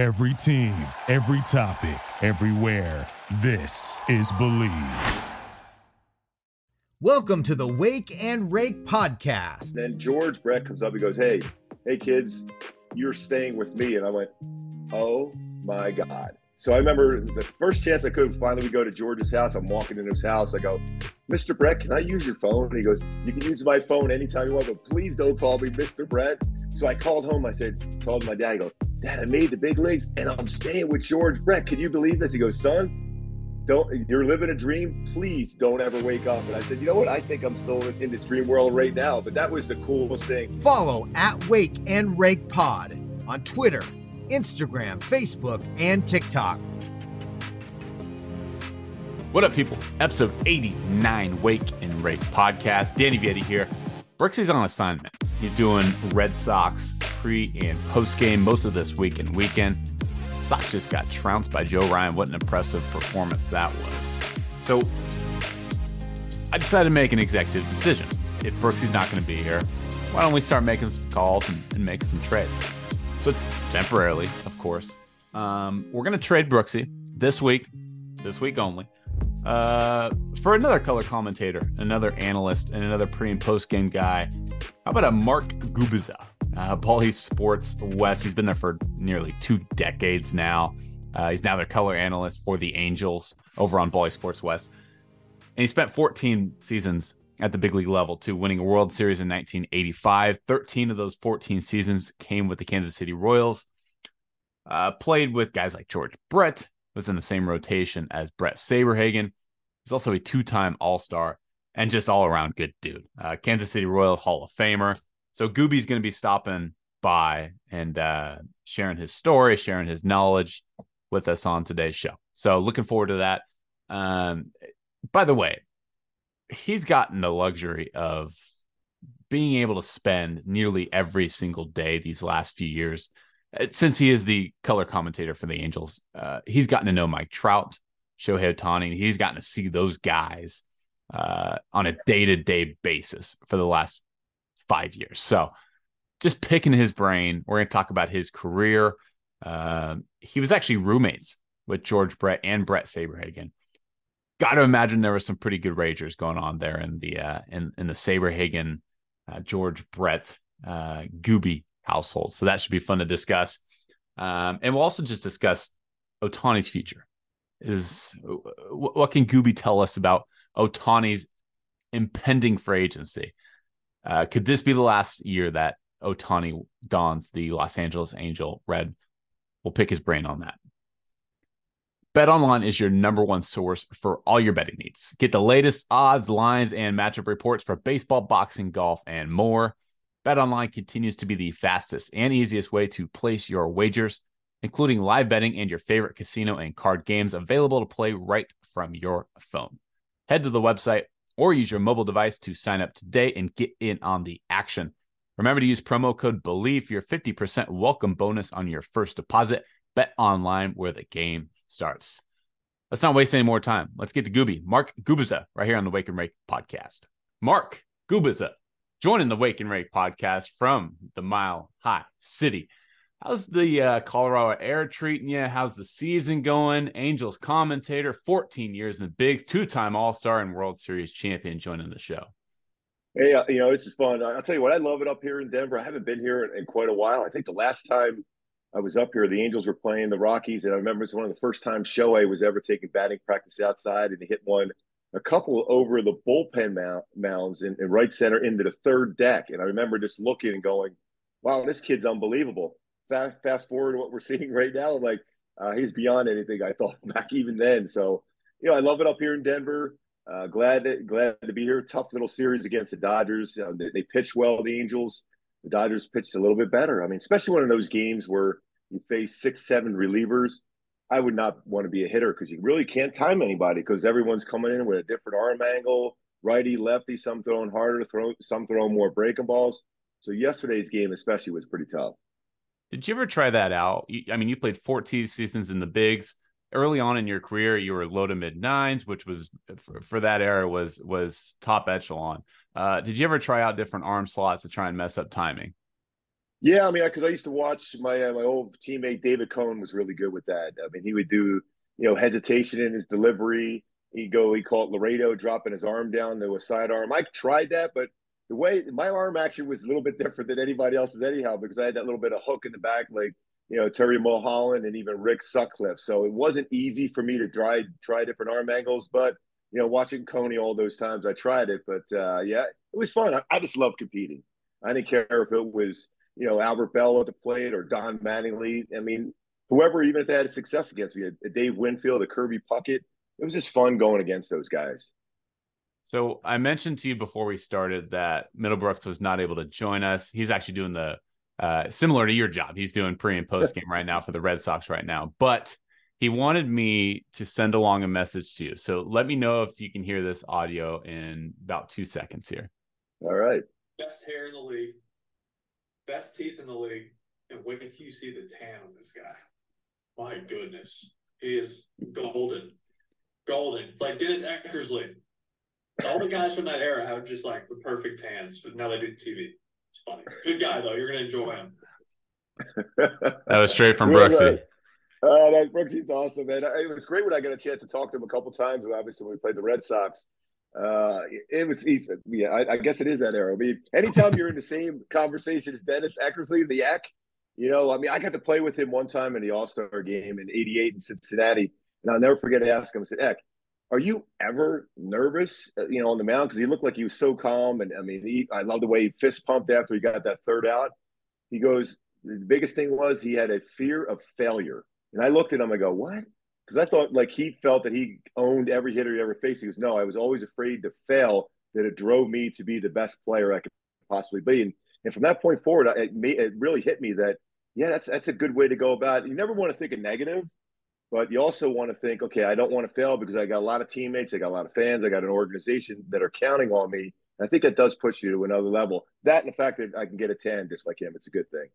Every team, every topic, everywhere. This is Believe. Welcome to the Wake and Rake podcast. Then George Brett comes up. He goes, "Hey, hey kids, you're staying with me." And I went, "Oh my god!" So I remember the first chance I could. Finally, we go to George's house. I'm walking in his house. I go, "Mr. Brett, can I use your phone?" And he goes, "You can use my phone anytime you want, but please don't call me Mr. Brett." So I called home. I said, told my dad, I go, Dad, I made the big leagues and I'm staying with George Brett. Can you believe this? He goes, Son, don't you're living a dream. Please don't ever wake up. And I said, you know what? I think I'm still in this dream world right now. But that was the coolest thing. Follow at Wake and Rake Pod on Twitter, Instagram, Facebook, and TikTok. What up, people? Episode 89 Wake and Rake podcast. Danny Vietti here. Brooksie's on assignment. He's doing Red Sox pre and post game most of this week and weekend. Sox just got trounced by Joe Ryan. What an impressive performance that was. So I decided to make an executive decision. If Brooksy's not going to be here, why don't we start making some calls and, and make some trades? So temporarily, of course, um, we're going to trade Brooksy this week, this week only, uh, for another color commentator, another analyst, and another pre and post game guy. How about a Mark Gubicza? Uh, Bally Sports West. He's been there for nearly two decades now. Uh, he's now their color analyst for the Angels over on Bally Sports West. And he spent 14 seasons at the big league level too, winning a World Series in 1985. 13 of those 14 seasons came with the Kansas City Royals. Uh, played with guys like George Brett, was in the same rotation as Bret Saberhagen. He's also a two-time All-Star and just all-around good dude. Uh, Kansas City Royals Hall of Famer. So Gooby's going to be stopping by and uh, sharing his story, sharing his knowledge with us on today's show. So looking forward to that. Um, by the way, he's gotten the luxury of being able to spend nearly every single day these last few years since he is the color commentator for the Angels. Uh, he's gotten to know Mike Trout, Shohei Ohtani. He's gotten to see those guys uh, on a day to day basis for the last five years. So just picking his brain. We're going to talk about his career. Uh, he was actually roommates with George Brett and Bret Saberhagen. Got to imagine there was some pretty good ragers going on there in the uh, in in the Saberhagen, uh, George Brett, uh, Gooby household. So that should be fun to discuss. Um, and we'll also just discuss Ohtani's future. Is what can Gooby tell us about Ohtani's impending free agency? Uh, could this be the last year that Ohtani dons the Los Angeles Angel red? We'll pick his brain on that. Bet Online is your number one source for all your betting needs. Get the latest odds, lines, and matchup reports for baseball, boxing, golf, and more. Bet Online continues to be the fastest and easiest way to place your wagers, including live betting and your favorite casino and card games available to play right from your phone. Head to the website or use your mobile device to sign up today and get in on the action. Remember to use promo code BELIEVE for your 50% welcome bonus on your first deposit. Bet online where the game starts. Let's not waste any more time. Let's get to Gooby. Mark Gubicza right here on the Wake and Rake podcast. Mark Gubicza joining the Wake and Rake podcast from the Mile High City. How's the uh, Colorado Air treating you? How's the season going? Angels commentator, 14 years in the bigs, two time All Star and World Series champion joining the show. Hey, uh, you know, it's just fun. I'll tell you what, I love it up here in Denver. I haven't been here in, in quite a while. I think the last time I was up here, the Angels were playing the Rockies, and I remember it's one of the first times Shohei was ever taking batting practice outside, and he hit one, a couple over the bullpen mounds in, in right center into the third deck. And I remember just looking and going, wow, this kid's unbelievable fast fast forward to what we're seeing right now, like uh, he's beyond anything I thought back even then. So, you know, I love it up here in Denver. Uh, glad to, glad to be here. Tough little series against the Dodgers. Uh, they, they pitched well. The Angels, the Dodgers pitched a little bit better. I mean, especially one of those games where you face six, seven relievers. I would not want to be a hitter because you really can't time anybody because everyone's coming in with a different arm angle, righty, lefty. Some throwing harder, throw some throwing more breaking balls. So yesterday's game especially was pretty tough. Did you ever try that out? I mean, you played 14 seasons in the bigs. Early on in your career, you were low to mid nines, which was for, for that era was was top echelon. Uh, did you ever try out different arm slots to try and mess up timing? Yeah, I mean, because I used to watch my uh, my old teammate David Cone was really good with that. I mean, he would do you know hesitation in his delivery. He'd go, he called Laredo, dropping his arm down to a side arm. I tried that, but the way my arm action was a little bit different than anybody else's anyhow because I had that little bit of hook in the back, like you know Terry Mulholland and even Rick Sutcliffe. So it wasn't easy for me to try try different arm angles, but you know, watching Coney all those times, I tried it, but uh, yeah, it was fun. I, I just love competing. I didn't care if it was you know Albert Belle at the plate or Don Mattingly. I mean, whoever, even if they had success against me, a Dave Winfield, a Kirby Puckett, it was just fun going against those guys. So I mentioned to you before we started that Middlebrooks was not able to join us. He's actually doing the uh, similar to your job. He's doing pre and post game right now for the Red Sox right now, but he wanted me to send along a message to you. So let me know if you can hear this audio in about two seconds here. All right. Best hair in the league, best teeth in the league, and wait until you see the tan on this guy. My goodness, he is golden, golden. It's like Dennis Eckersley. All the guys from that era have just like the perfect tans, but now they do TV. It's funny. Good guy though. You're gonna enjoy him. that was straight from Brooksy. Oh, that Brooksy's awesome, man. It was great when I got a chance to talk to him a couple times. Obviously, when we played the Red Sox, uh, it was easy. Yeah, I, I, guess it is that era. I mean, anytime you're in the same conversation as Dennis Eckersley, the Eck, you know, I mean, I got to play with him one time in the All Star game in '88 in Cincinnati, and I'll never forget to ask him. I said, "Eck, are you ever nervous, uh, you know, on the mound? Because he looked like he was so calm, and I mean, he, I love the way he fist pumped after he got that third out. He goes, the biggest thing was he had a fear of failure." And I looked at him, I go, what? Because I thought like he felt that he owned every hitter he ever faced. He goes, no, I was always afraid to fail, that it drove me to be the best player I could possibly be. And, and from that point forward, it, it really hit me that, yeah, that's, that's a good way to go about it. You never want to think a negative, but you also want to think, okay, I don't want to fail because I got a lot of teammates, I got a lot of fans, I got an organization that are counting on me. I think that does push you to another level. That and the fact that I can get a tan just like him, it's a good thing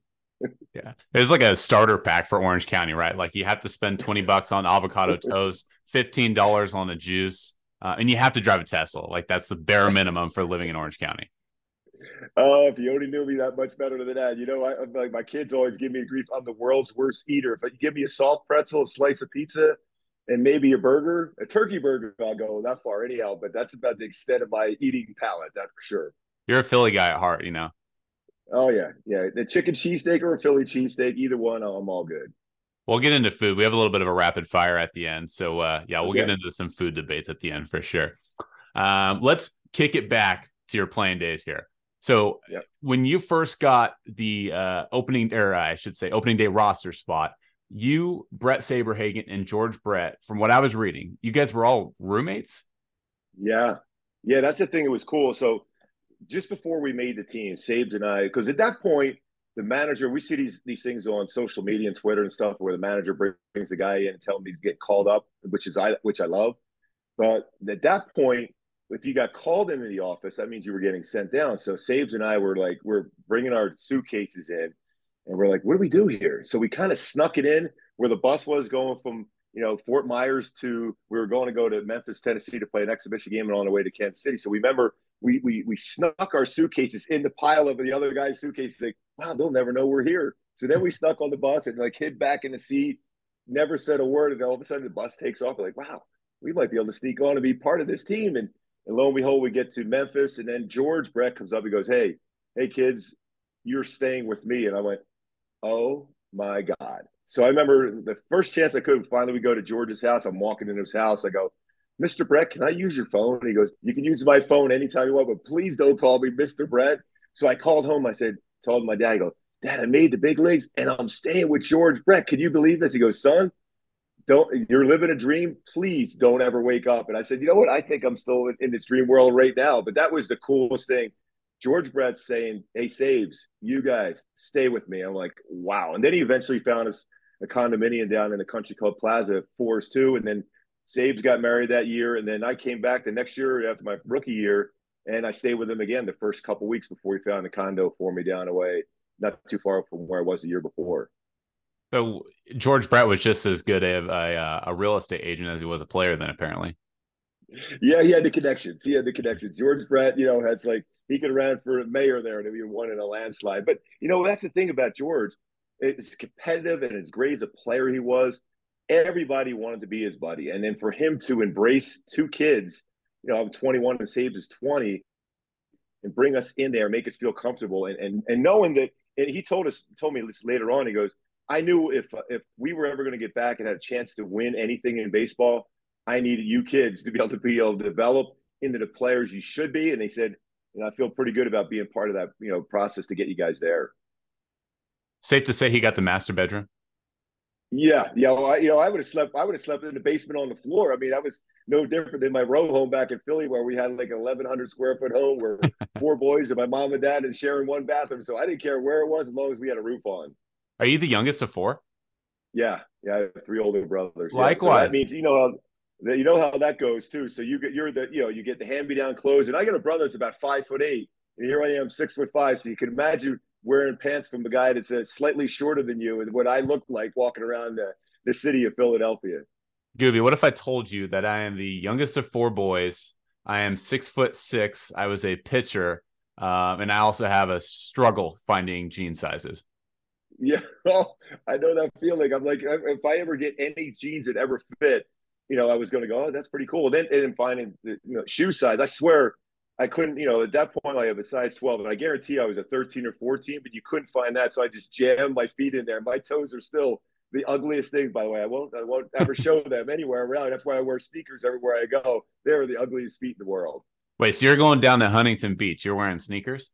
yeah. It's like a starter pack for Orange County, right? Like you have to spend 20 bucks on avocado toast, $15 on the juice, uh, and you have to drive a Tesla. Like that's the bare minimum for living in Orange County. Oh, if you only knew me that much better than that. You know, I, like my kids always give me grief. I'm the world's worst eater. If you give me a soft pretzel, a slice of pizza, and maybe a burger, a turkey burger, I'll go that far anyhow. But that's about the extent of my eating palate, that's for sure. You're a Philly guy at heart, you know. Oh yeah, yeah. The chicken cheesesteak or a Philly cheesesteak, either one, I'm all good. We'll get into food. We have a little bit of a rapid fire at the end, so uh, yeah, we'll okay. get into some food debates at the end for sure. Um, let's kick it back to your playing days here. So yep. when you first got the uh, opening, or I should say, opening day roster spot, you, Bret Saberhagen, and George Brett, from what I was reading, you guys were all roommates. Yeah, yeah, that's the thing. It was cool. So just before we made the team, Sabes and I, because at that point, the manager, we see these these things on social media and Twitter and stuff where the manager brings the guy in and tell him he's get called up, which is I which I love. But at that point, if you got called into the office, that means you were getting sent down. So Sabes and I were like, we're bringing our suitcases in, and we're like, what do we do here? So we kind of snuck it in where the bus was going from you know Fort Myers to we were going to go to Memphis, Tennessee to play an exhibition game and on the way to Kansas City. So we remember we we we snuck our suitcases in the pile of the other guy's suitcases. Like, wow, they'll never know we're here. So then we snuck on the bus and like hid back in the seat, never said a word, and all of a sudden the bus takes off. We're like, wow, we might be able to sneak on and be part of this team. And and lo and behold, we get to Memphis, and then George Brett comes up. He goes, hey, hey kids, you're staying with me. And I went, oh my god. So I remember the first chance I could. Finally, we go to George's house. I'm walking into his house. I go, Mr. Brett, can I use your phone? And he goes, You can use my phone anytime you want, but please don't call me Mr. Brett. So I called home. I said, told my dad, I go, Dad, I made the big leagues and I'm staying with George Brett. Can you believe this? He goes, Son, don't you're living a dream. Please don't ever wake up. And I said, You know what? I think I'm still in, this dream world right now. But that was the coolest thing. George Brett saying, Hey, Sabes, you guys stay with me. I'm like, wow. And then he eventually found us a condominium down in the country club plaza, Forest Two, and then Sabes got married that year, and then I came back the next year after my rookie year, and I stayed with him again the first couple weeks before he found a condo for me down away, not too far from where I was the year before. So George Brett was just as good a, a, a real estate agent as he was a player, then apparently. Yeah, he had the connections. He had the connections. George Brett, you know, has like he could run for mayor there and he won in a landslide. But you know, that's the thing about George. It's competitive and as great as a player he was, everybody wanted to be his buddy. And then for him to embrace two kids, you know, I'm 21 and saved his 20, and bring us in there, make us feel comfortable, and and and knowing that. And he told us, told me this later on. He goes, I knew if if we were ever going to get back and had a chance to win anything in baseball, I needed you kids to be able to be able to develop into the players you should be. And they said, and I feel pretty good about being part of that, you know, process to get you guys there. Safe to say he got the master bedroom. Yeah, yeah. Well, I, you know, I would have slept. I would have slept in the basement on the floor. I mean, that was no different than my row home back in Philly, where we had like an eleven hundred square foot home, where four boys and my mom and dad and sharing one bathroom. So I didn't care where it was as long as we had a roof on. Are you the youngest of four? Yeah, yeah. I have three older brothers. Likewise. Yeah, so that means you know how you know how that goes too. So you get you're the you know you get the hand me down clothes, and I got a brother that's about five foot eight, and here I am six foot five. So you can imagine wearing pants from a guy that's uh, slightly shorter than you, and what I looked like walking around the, the city of Philadelphia. Gooby, what if I told you that I am the youngest of four boys? I am six foot six. I was a pitcher, um, and I also have a struggle finding jean sizes. Yeah, well, I know that feeling. I'm like, if I ever get any jeans that ever fit, you know, I was going to go, oh, that's pretty cool. Then, and then finding the you know, shoe size, I swear I couldn't, you know, at that point I have a size 12, and I guarantee I was a 13 or 14, but you couldn't find that. So I just jammed my feet in there. My toes are still the ugliest things, by the way. I won't, I won't ever show them anywhere around. That's why I wear sneakers everywhere I go. They're the ugliest feet in the world. Wait, so you're going down to Huntington Beach? You're wearing sneakers?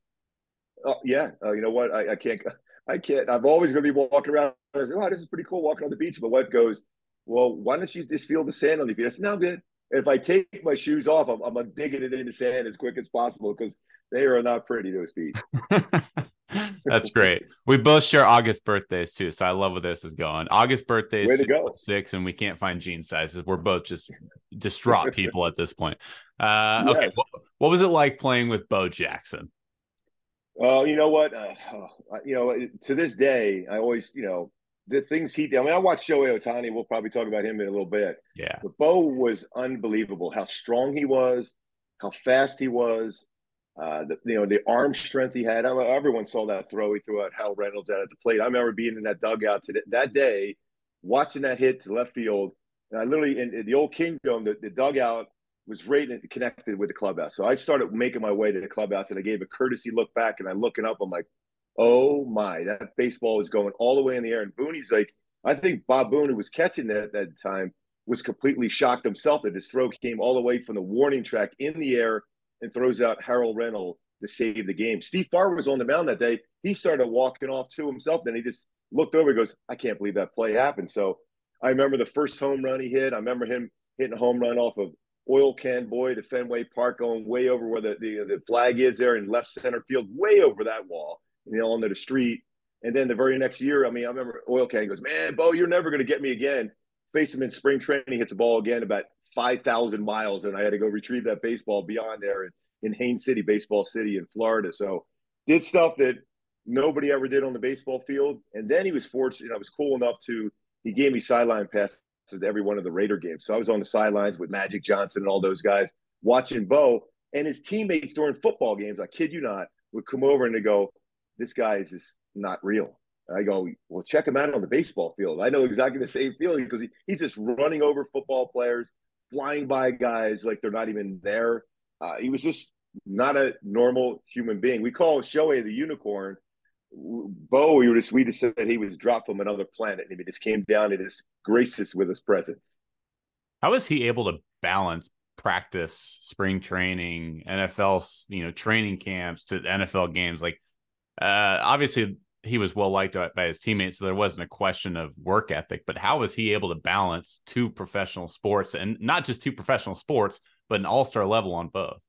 Oh yeah. Uh, you know what? I, I can't. I can't. I'm always going to be walking around. Like, oh, this is pretty cool walking on the beach. My wife goes? Well, why don't you just feel the sand on your feet? I said, no, good. If I take my shoes off, I'm, I'm digging it into sand as quick as possible because they are not pretty those feet. That's great. We both share August birthdays too, so I love where this is going. August birthday is six, six, and we can't find jean sizes. We're both just distraught people at this point. Uh, okay, what, what, was it like playing with Bo Jackson? Well, you know what? Uh, you know, to this day, I always, you know, the things he did. I mean, I watched Shohei Ohtani. We'll probably talk about him in a little bit. Yeah. But Bo was unbelievable. How strong he was, how fast he was. Uh, the, you know, the arm strength he had. I mean, everyone saw that throw he threw at Hal Reynolds out at the plate. I remember being in that dugout today, that day, watching that hit to left field. And I literally, in, in the old Kingdome, the, the dugout was right connected with the clubhouse. So I started making my way to the clubhouse and I gave a courtesy look back and I'm looking up. I'm like, oh my, that baseball is going all the way in the air. And Booney's like, I think Bob Boone, who was catching that at that time, was completely shocked himself that his throw came all the way from the warning track in the air and throws out Harold Reynolds to save the game. Steve Farr was on the mound that day. He started walking off to himself. Then he just looked over and goes, I can't believe that play happened. So I remember the first home run he hit. I remember him hitting a home run off of Oil Can Boyd to Fenway Park, going way over where the, the, the flag is there in left center field, way over that wall, you know, onto the street. And then the very next year, I mean, I remember oil can goes, man, Bo, you're never going to get me again. Face him in spring training, hits the ball again about 5,000 miles. And I had to go retrieve that baseball beyond there in, in Haines City, Baseball City in Florida. So did stuff that nobody ever did on the baseball field. And then he was fortunate, I was cool enough to, he gave me sideline passes to every one of the Raider games. So I was on the sidelines with Magic Johnson and all those guys watching Bo and his teammates during football games. I kid you not, would come over and they go, "This guy is just not real." I go, "Well, check him out on the baseball field." I know exactly the same feeling because he, he's just running over football players, flying by guys like they're not even there. Uh, he was just not a normal human being. We call Shohei the unicorn Bo, we just we just said that he was dropped from another planet, and he just came down and just graced us with his presence. How was he able to balance practice, spring training, NFL, you know, training camps to NFL games? Like, uh, obviously he was well liked by his teammates, so there wasn't a question of work ethic. But how was he able to balance two professional sports and not just two professional sports, but an all star level on both?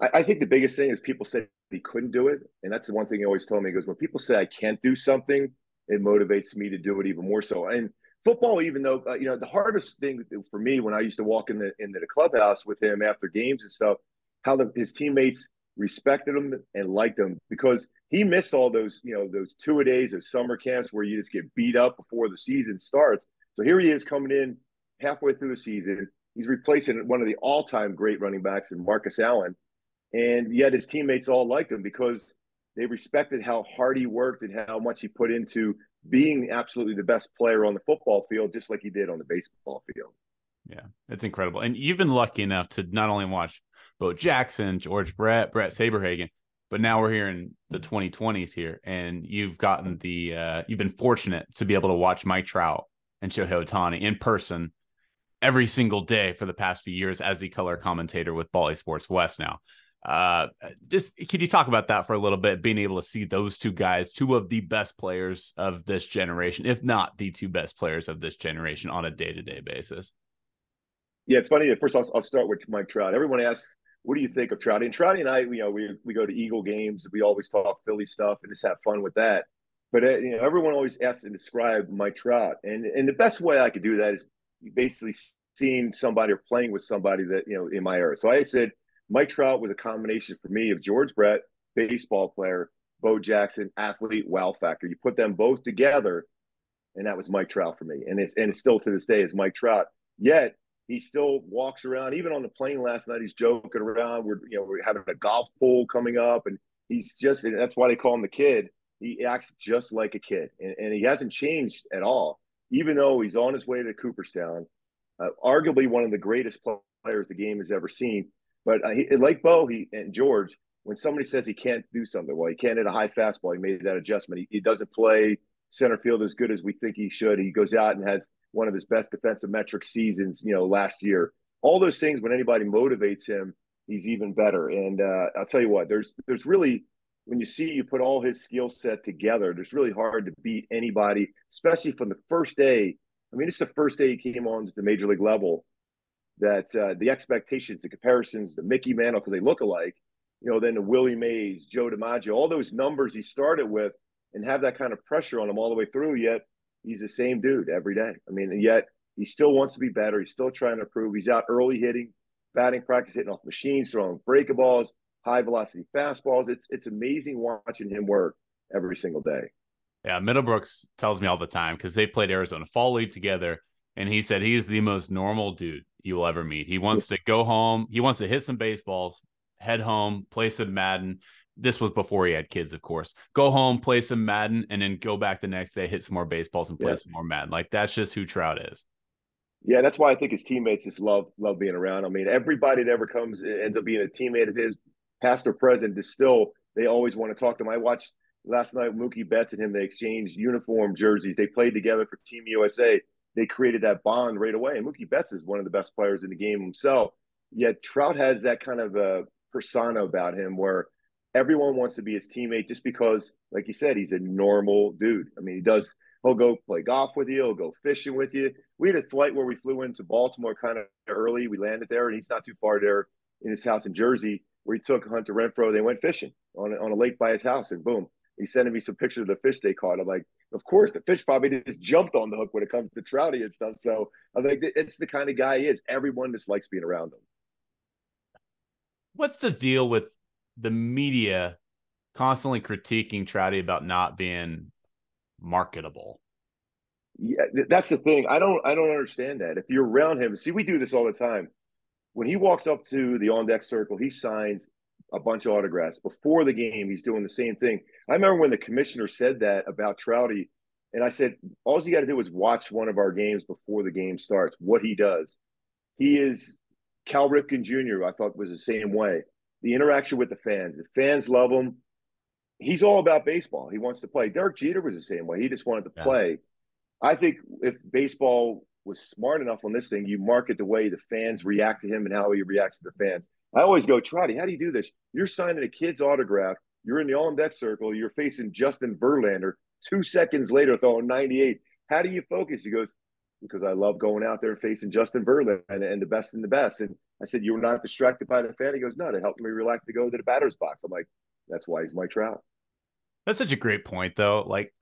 I, I think the biggest thing is people say he couldn't do it, and that's the one thing he always told me. He goes, when people say I can't do something, it motivates me to do it even more so. And football, even though uh, you know the hardest thing for me when I used to walk in the into the clubhouse with him after games and stuff, how the, his teammates respected him and liked him because he missed all those you know those two a days of summer camps where you just get beat up before the season starts. So here he is coming in halfway through the season. He's replacing one of the all-time great running backs in Marcus Allen, and yet his teammates all liked him because they respected how hard he worked and how much he put into being absolutely the best player on the football field, just like he did on the baseball field. Yeah, it's incredible. And you've been lucky enough to not only watch Bo Jackson, George Brett, Bret Saberhagen, but now we're here in the 2020s here, and you've gotten the uh, you've been fortunate to be able to watch Mike Trout and Shohei Ohtani in person every single day for the past few years as the color commentator with Bally Sports West now. Uh, just can you talk about that for a little bit? Being able to see those two guys, two of the best players of this generation, if not the two best players of this generation, on a day to day basis. Yeah, it's funny. First, I'll, I'll start with Mike Trout. Everyone asks, "What do you think of Trout?" And Trout and I, you know, we we go to Eagle games. We always talk Philly stuff and just have fun with that. But uh, you know, everyone always asks to describe Mike Trout, and and the best way I could do that is basically seeing somebody or playing with somebody that you know in my era. So I said Mike Trout was a combination for me of George Brett, baseball player, Bo Jackson, athlete, wow factor. You put them both together, and that was Mike Trout for me. And it's and it's still to this day is Mike Trout. Yet he still walks around. Even on the plane last night, he's joking around. We're you know we're having a golf pool coming up, and he's just and that's why they call him the kid. He acts just like a kid, and, and he hasn't changed at all. Even though he's on his way to Cooperstown, uh, arguably one of the greatest players the game has ever seen but uh, he, like Bo he, and George, when somebody says he can't do something, well, he can't hit a high fastball. He made that adjustment. He, he doesn't play center field as good as we think he should. He goes out and has one of his best defensive metric seasons, you know, last year. All those things, when anybody motivates him, he's even better. And uh, I'll tell you what, there's there's really when you see you put all his skill set together, there's really hard to beat anybody, especially from the first day. I mean, it's the first day he came on to the major league level that uh, the expectations, the comparisons, the Mickey Mantle, because they look alike, you know, then the Willie Mays, Joe DiMaggio, all those numbers he started with and have that kind of pressure on him all the way through, yet he's the same dude every day. I mean, and yet he still wants to be better. He's still trying to improve. He's out early hitting, batting practice, hitting off machines, throwing breakables, high velocity fastballs. It's it's amazing watching him work every single day. Yeah, Middlebrooks tells me all the time because they played Arizona Fall League together, and he said he's the most normal dude you will ever meet. He wants to go home. He wants to hit some baseballs, head home, play some Madden. This was before he had kids, of course. Go home, play some Madden, and then go back the next day, hit some more baseballs, and play yeah. some more Madden. Like that's just who Trout is. Yeah, that's why I think his teammates just love love being around. I mean, everybody that ever comes ends up being a teammate of his, past or present. Is still they always want to talk to him. I watched last night Mookie Betts and him. They exchanged uniform jerseys. They played together for Team USA they created that bond right away. And Mookie Betts is one of the best players in the game himself. Yet Trout has that kind of a persona about him where everyone wants to be his teammate just because, like you said, he's a normal dude. I mean, he does. He'll go play golf with you. He'll go fishing with you. We had a flight where we flew into Baltimore kind of early. We landed there, and he's not too far there in his house in Jersey, where he took Hunter Renfroe. They went fishing on a, on a lake by his house, and boom, he's sending me some pictures of the fish they caught. I'm like, of course, the fish probably just jumped on the hook when it comes to trouty and stuff. So I think it's the kind of guy he is. Everyone just likes being around him. What's the deal with the media constantly critiquing Trouty about not being marketable? Yeah, that's the thing. I don't I don't understand that. If you're around him, see, we do this all the time. When he walks up to the on deck circle, he signs a bunch of autographs. Before the game, he's doing the same thing. I remember when the commissioner said that about Trouty, and I said, all you got to do is watch one of our games before the game starts, what he does. He is Cal Ripken Jr., I thought was the same way. The interaction with the fans, the fans love him. He's all about baseball. He wants to play. Derek Jeter was the same way. He just wanted to yeah. play. I think if baseball was smart enough on this thing, you market the way the fans react to him and how he reacts to the fans. I always go, Trouty, how do you do this? You're signing a kid's autograph. You're in the on deck circle. You're facing Justin Verlander. Two seconds later, throwing 98. How do you focus? He goes, because I love going out there and facing Justin Verlander and, and the best and the best. And I said, you were not distracted by the fan. He goes, no, to help me relax to go to the batter's box. I'm like, that's why he's Mike Trout. That's such a great point, though. Like,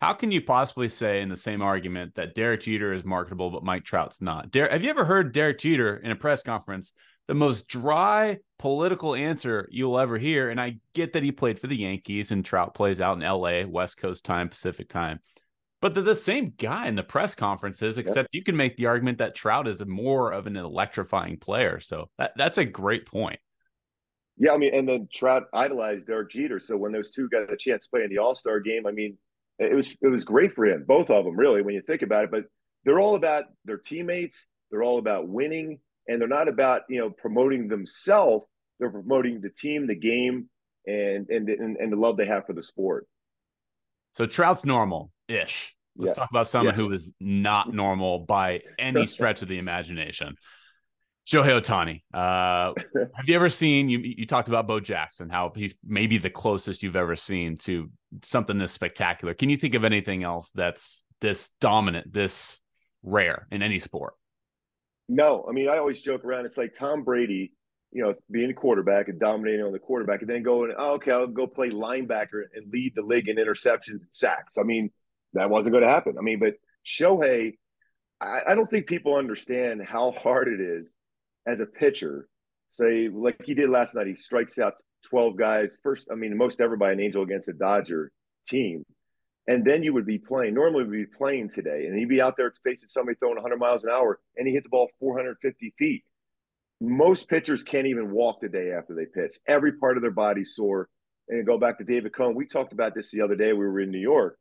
how can you possibly say in the same argument that Derek Jeter is marketable, but Mike Trout's not? Derek, Have you ever heard Derek Jeter in a press conference the most dry political answer you'll ever hear. And I get that he played for the Yankees and Trout plays out in LA, West Coast time, Pacific time. But they're the same guy in the press conferences, except you can make the argument that Trout is more of an electrifying player. So that, that's a great point. Yeah, I mean, and then Trout idolized Derek Jeter. So when those two got a chance to play in the All Star game, I mean, it was it was great for him, both of them, really, when you think about it. But they're all about their teammates. They're all about winning, and they're not about you know promoting themselves. They're promoting the team, the game, and and and, and the love they have for the sport. So Trout's normal ish. Let's yeah. talk about someone yeah. who is not normal by any stretch of the imagination. Shohei Ohtani. Uh, have you ever seen you? You talked about Bo Jackson, how he's maybe the closest you've ever seen to something this spectacular. Can you think of anything else that's this dominant, this rare in any sport? No, I mean I always joke around. It's like Tom Brady, you know, being a quarterback and dominating on the quarterback, and then going, oh, okay, I'll go play linebacker and lead the league in interceptions and sacks. I mean, that wasn't going to happen. I mean, but Shohei, I, I don't think people understand how hard it is as a pitcher. Say like he did last night, he strikes out 12 guys. First, I mean, most ever by an Angel against a Dodger team. And then you would be playing, normally we'd be playing today, and he'd be out there facing somebody throwing 100 miles an hour, and he hit the ball 450 feet. Most pitchers can't even walk the day after they pitch. Every part of their body's sore. And go back to David Cone. We talked about this the other day. We were in New York.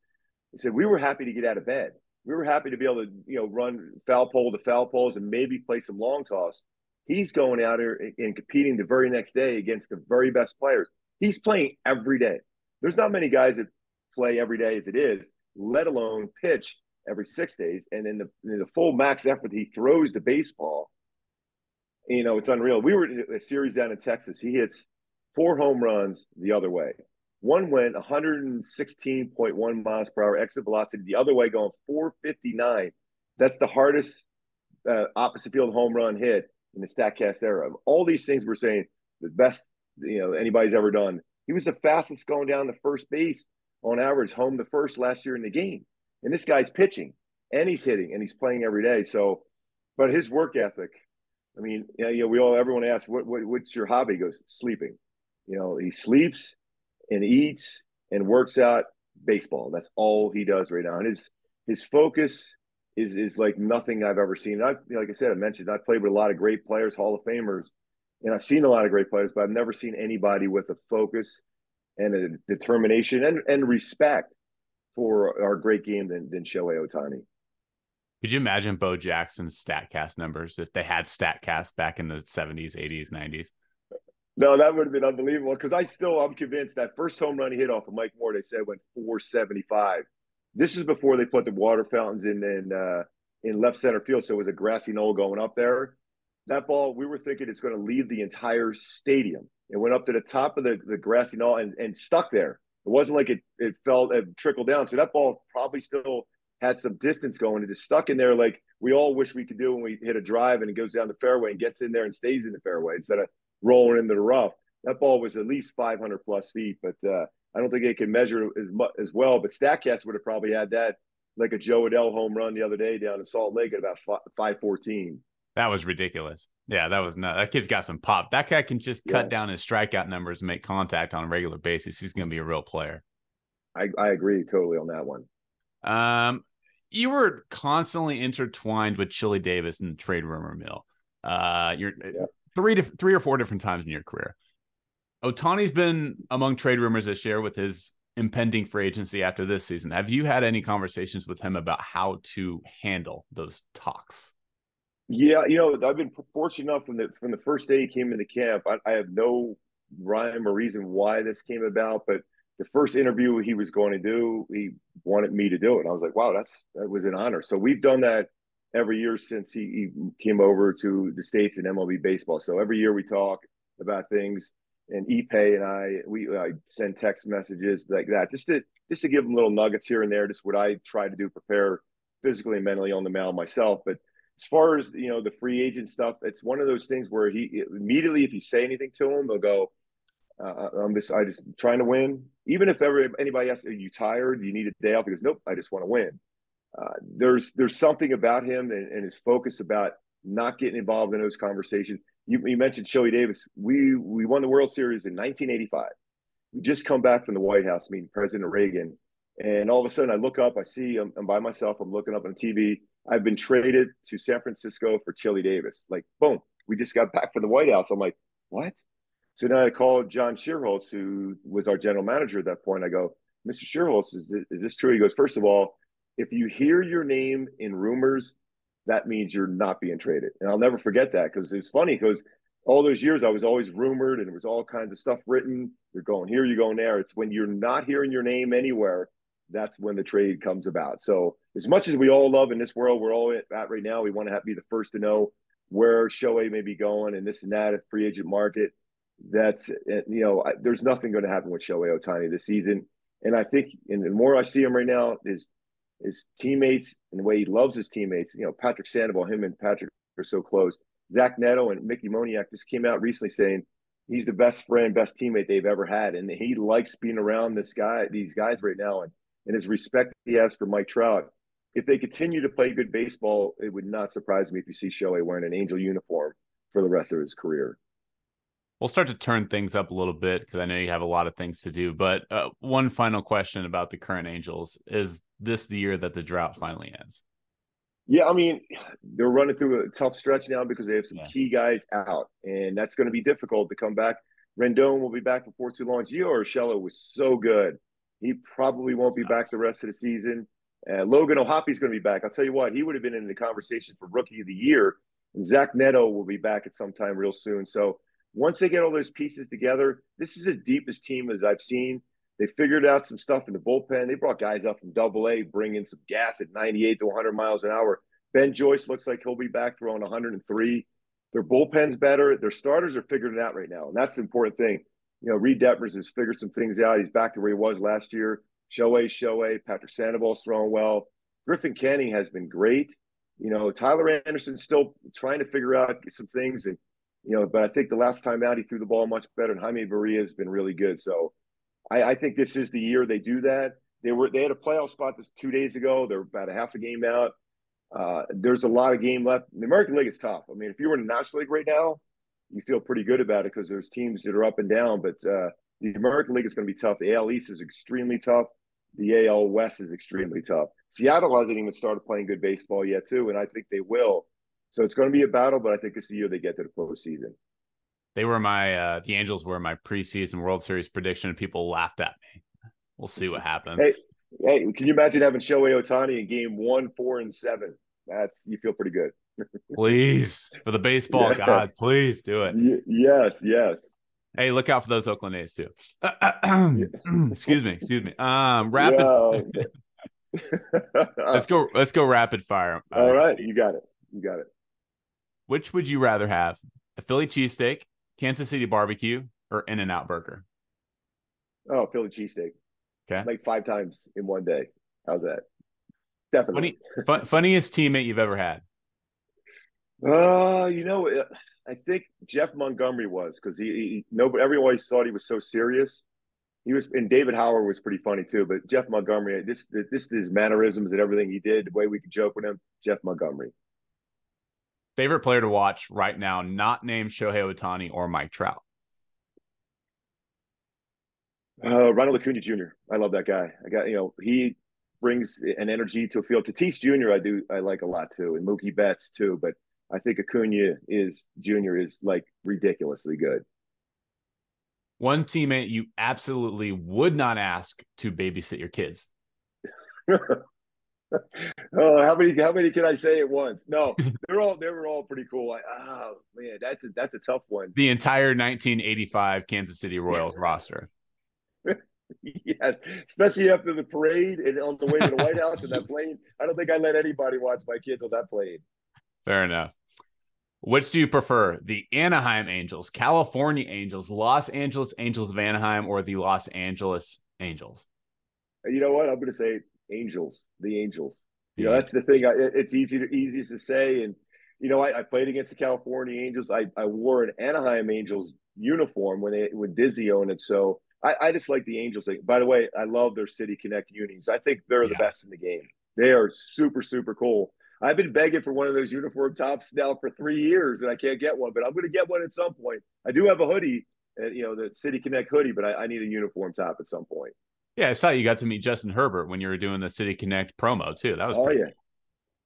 He said we were happy to get out of bed. We were happy to be able to, you know, run foul pole to foul poles and maybe play some long toss. He's going out here and competing the very next day against the very best players. He's playing every day. There's not many guys that play every day as it is, let alone pitch every six days. And then the, the full max effort he throws the baseball, you know, it's unreal. We were in a series down in Texas. He hits four home runs the other way. One went 116.1 miles per hour exit velocity, the other way going 459. That's the hardest uh, opposite field home run hit in the Statcast era. All these things we're saying, the best you know anybody's ever done. He was the fastest going down the first base on average, home the first last year in the game. And this guy's pitching and he's hitting and he's playing every day. So, but his work ethic. I mean, you know, we all everyone asks, what, what what's your hobby? He goes sleeping. You know, he sleeps and eats and works out baseball. That's all he does right now. And his his focus is is like nothing I've ever seen. I like I said, I mentioned I played with a lot of great players, Hall of Famers, and I've seen a lot of great players, but I've never seen anybody with a focus and a determination and, and respect for our great game than, than Shohei Ohtani. Could you imagine Bo Jackson's StatCast numbers if they had StatCast back in the 70s, 80s, 90s? No, that would have been unbelievable because I still, I'm convinced that first home run he hit off of Mike Moore, they said went 475. This is before they put the water fountains in in, uh, in left center field, so it was a grassy knoll going up there. That ball, we were thinking it's going to leave the entire stadium. It went up to the top of the, the grassy knoll and, and stuck there. It wasn't like it it fell it trickled down. So that ball probably still had some distance going. It just stuck in there like we all wish we could do when we hit a drive and it goes down the fairway and gets in there and stays in the fairway instead of rolling into the rough. That ball was at least 500 plus feet, but uh, I don't think it can measure as much as well. But Statcast would have probably had that like a Jo Adell home run the other day down in Salt Lake at about five fourteen. That was ridiculous. Yeah, that was not. That kid's got some pop. That guy can just cut yeah. down his strikeout numbers and make contact on a regular basis. He's going to be a real player. I, I agree totally on that one. Um, you were constantly intertwined with Chili Davis and the trade rumor mill. Uh, you're yeah. Three to three or four different times in your career. Ohtani's been among trade rumors this year with his impending free agency after this season. Have you had any conversations with him about how to handle those talks? Yeah, you know, I've been fortunate enough from the from the first day he came into camp. I, I have no rhyme or reason why this came about, but the first interview he was going to do, he wanted me to do it. And I was like, wow, that's that was an honor. So we've done that every year since he, he came over to the states in MLB baseball. So every year we talk about things and Ippei and I, we I send text messages like that, just to just to give them little nuggets here and there. Just what I try to do, prepare physically and mentally on the mound myself. But as far as you know, the free agent stuff, it's one of those things where he immediately, if you say anything to him, they'll go, uh, "I'm just, I just trying to win." Even if ever anybody asks, "Are you tired? You need a day off?" He goes, "Nope, I just want to win." Uh, there's there's something about him and, and his focus about not getting involved in those conversations you, you mentioned Chili Davis. We we won the World Series in 1985. We just come back from the White House meeting President Reagan, and all of a sudden I look up, I see I'm, I'm by myself. I'm looking up on TV. I've been traded to San Francisco for Chili Davis. Like boom, we just got back from the White House. I'm like, what? So then I called John Schuerholz, who was our general manager at that point. I go, Mr. Schuerholz, is, is this true? He goes, first of all, if you hear your name in rumors, that means you're not being traded. And I'll never forget that because it's funny because all those years I was always rumored and there was all kinds of stuff written. You're going here, you're going there. It's when you're not hearing your name anywhere, that's when the trade comes about. So as much as we all love in this world we're all at right now, we want to have, be the first to know where Shohei may be going and this and that at free agent market. That's eh, you know, I, there's nothing going to happen with Shohei Ohtani this season. And I think, and the more I see him right now, his his teammates and the way he loves his teammates. You know, Patrick Sandoval, him and Patrick are so close. Zach Neto and Mickey Moniak just came out recently saying he's the best friend, best teammate they've ever had, and he likes being around this guy, these guys right now, and and his respect he has for Mike Trout. If they continue to play good baseball, it would not surprise me if you see Shohei wearing an Angel uniform for the rest of his career. We'll start to turn things up a little bit because I know you have a lot of things to do. But uh, one final question about the current Angels is this the year that the drought finally ends? Yeah, I mean, they're running through a tough stretch now because they have some yeah. key guys out, and that's going to be difficult to come back. Rendon will be back before too long. Gio Urshela was so good. He probably won't that's be back the rest of the season. Uh, Logan O'Hoppe's going to be back. I'll tell you what, he would have been in the conversation for Rookie of the Year. And Zach Neto will be back at some time real soon. So once they get all those pieces together, this is the deepest team as I've seen. They figured out some stuff in the bullpen. They brought guys up from double A, bringing some gas at 98 to 100 miles an hour. Ben Joyce looks like he'll be back throwing 103. Their bullpen's better. Their starters are figuring it out right now. And that's the important thing. You know, Reid Detmers has figured some things out. He's back to where he was last year. Shohei, Shohei, Patrick Sandoval's throwing well. Griffin Canning has been great. You know, Tyler Anderson's still trying to figure out some things. And you know, but I think the last time out he threw the ball much better, and Jaime Barria has been really good. So I, I, think this is the year they do that. They were they had a playoff spot this two days ago. They're about a half a game out. Uh, there's a lot of game left. The American League is tough. I mean, if you were in the National League right now, you feel pretty good about it because there's teams that are up and down. But uh, the American League is going to be tough. The AL East is extremely tough. The AL West is extremely tough. Seattle hasn't even started playing good baseball yet, too, and I think they will. So it's going to be a battle, but I think it's the year they get to the postseason. They were my uh the Angels were my preseason World Series prediction, and people laughed at me. We'll see what happens. Hey, hey, can you imagine having Shohei Ohtani in game one, four, and seven? That's you feel pretty good. please, for the baseball yeah. god, please do it. Y- yes, yes. Hey, look out for those Oakland A's too. excuse me, excuse me. Um, rapid. Yeah. let's go. Let's go rapid fire. All uh, right, you got it. You got it. Which would you rather have? A Philly cheesesteak, Kansas City barbecue, or In and Out burger? Oh, Philly cheesesteak. Okay. Like five times in one day. How's that? Definitely. Funny, fun, funniest teammate you've ever had? Uh, you know, uh, I think Jeff Montgomery was because he, he nobody everyone always thought he was so serious. He was, and David Howard was pretty funny too. But Jeff Montgomery, this this his mannerisms and everything he did, the way we could joke with him, Jeff Montgomery. Favorite player to watch right now, not named Shohei Ohtani or Mike Trout. Uh, Ronald Acuna Jr. I love that guy. I got you know he brings an energy to a field. Tatis Jr. I do I like a lot too, and Mookie Betts too. But I think Acuna is Jr. is like ridiculously good. One teammate you absolutely would not ask to babysit your kids. oh, how many? How many can I say at once? No, they're all they were all pretty cool. I, oh man, that's a, that's a tough one. The entire 1985 Kansas City Royals roster. yes, especially after the parade and on the way to the White House and that plane. I don't think I let anybody watch my kids on that plane. Fair enough. Which do you prefer, the Anaheim Angels, California Angels, Los Angeles Angels of Anaheim, or the Los Angeles Angels? You know what? I'm going to say Angels, the Angels. You know, that's the thing. I, it's easy to easiest to say, and you know, I, I, played against the California Angels. I, I wore an Anaheim Angels uniform when they when Disney owned it. So I, I just like the Angels. By the way, I love their City Connect unis. I think they're yeah. the best in the game. They are super super cool. I've been begging for one of those uniform tops now for three years, and I can't get one. But I'm going to get one at some point. I do have a hoodie, uh, you know, the City Connect hoodie, but I, I need a uniform top at some point. Yeah, I saw you got to meet Justin Herbert when you were doing the City Connect promo too. That was oh yeah.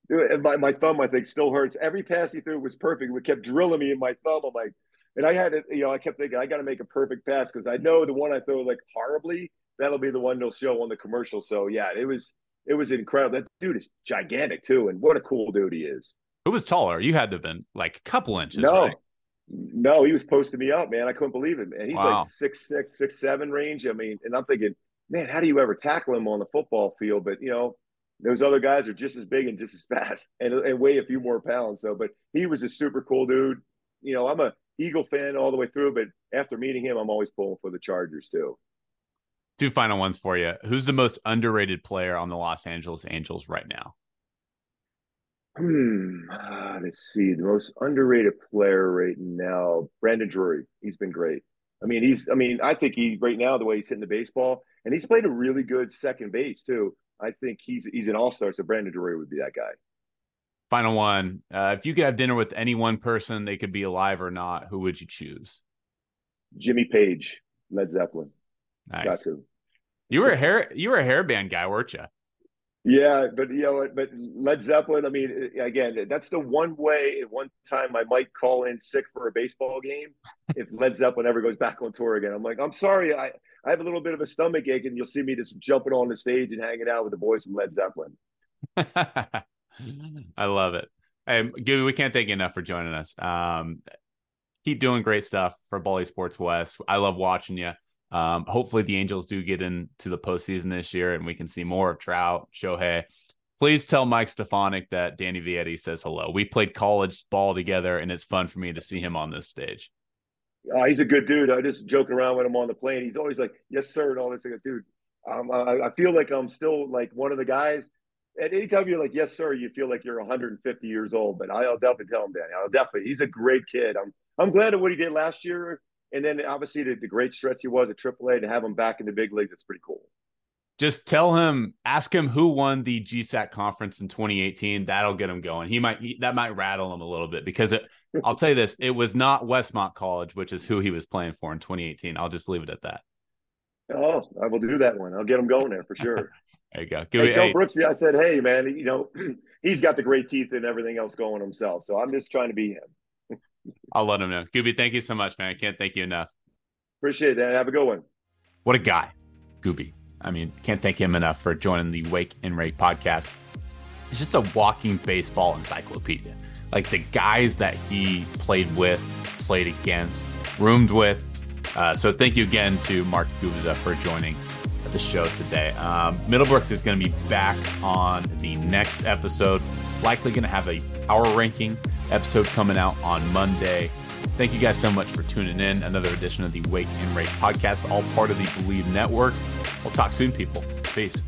Dude, and my, my thumb, I think, still hurts. Every pass he threw was perfect. It kept drilling me in my thumb. I'm like, and I had it, you know, I kept thinking I got to make a perfect pass because I know the one I throw like horribly, that'll be the one they'll show on the commercial. So yeah, it was it was incredible. That dude is gigantic too, and what a cool dude he is. Who was taller? You had to have been like a couple inches. No, right? no, he was posting me up, man. I couldn't believe it, and he's Wow. like six six, six seven range. I mean, and I'm thinking, man, how do you ever tackle him on the football field? But you know, those other guys are just as big and just as fast, and and weigh a few more pounds. So, but he was a super cool dude. You know, I'm a Eagle fan all the way through, but after meeting him, I'm always pulling for the Chargers too. Two final ones for you. Who's the most underrated player on the Los Angeles Angels right now? Hmm. ah, let's see. The most underrated player right now, Brandon Drury. He's been great. I mean, he's. I mean, I think he right now the way he's hitting the baseball, and he's played a really good second base too. I think he's he's an all star. So Brandon Drury would be that guy. Final one. Uh, if you could have dinner with any one person, they could be alive or not, who would you choose? Jimmy Page, Led Zeppelin. Got Nice. to. You were a hair you were a hairband guy, weren't you? Yeah, but you know, but Led Zeppelin. I mean, again, that's the one way. At one time, I might call in sick for a baseball game if Led Zeppelin ever goes back on tour again. I'm like, I'm sorry, I I have a little bit of a stomach ache, and you'll see me just jumping on the stage and hanging out with the boys from Led Zeppelin. I love it. Hey, Gubie, we can't thank you enough for joining us. Um, keep doing great stuff for Bally Sports West. I love watching you. Um, hopefully the Angels do get into the postseason this year and we can see more of Trout, Shohei. Please tell Mike Stefanic that Danny Vietti says hello. We played college ball together and it's fun for me to see him on this stage. Uh, he's a good dude. I just joke around with him on the plane. He's always like, "Yes, sir," and all this. Go, dude, um, I, I feel like I'm still like one of the guys. At any time you're like, "Yes, sir," you feel like you're 150 years old. But I'll definitely tell him, Danny. I'll definitely. He's a great kid. I'm I'm glad of what he did last year, and then obviously the, the great stretch he was at AAA to have him back in the big leagues. That's pretty cool. Just tell him, ask him who won the GSAC conference in 2018. That'll get him going. He might he, that might rattle him a little bit because it, I'll tell you this: it was not Westmont College, which is who he was playing for in 2018. I'll just leave it at that. Oh, I will do that one. I'll get him going there for sure. There you go. Give Hey, me- tell hey, Brooksy I said, hey, man, you know, he's got the great teeth and everything else going himself. So I'm just trying to be him. I'll let him know. Gubie, thank you so much, man. I can't thank you enough. Appreciate that. Have a good one. What a guy, Gubie. I mean, can't thank him enough for joining the Wake and Rake podcast. It's just a walking baseball encyclopedia. Like the guys that he played with, played against, roomed with. Uh, so thank you again to Mark Gubicza for joining the show today. Um, Middlebrooks is going to be back on the next episode. Likely going to have a power ranking episode coming out on Monday. Thank you guys so much for tuning in. Another edition of the Wake and Rake podcast, all part of the Believe Network. We'll talk soon, people. Peace.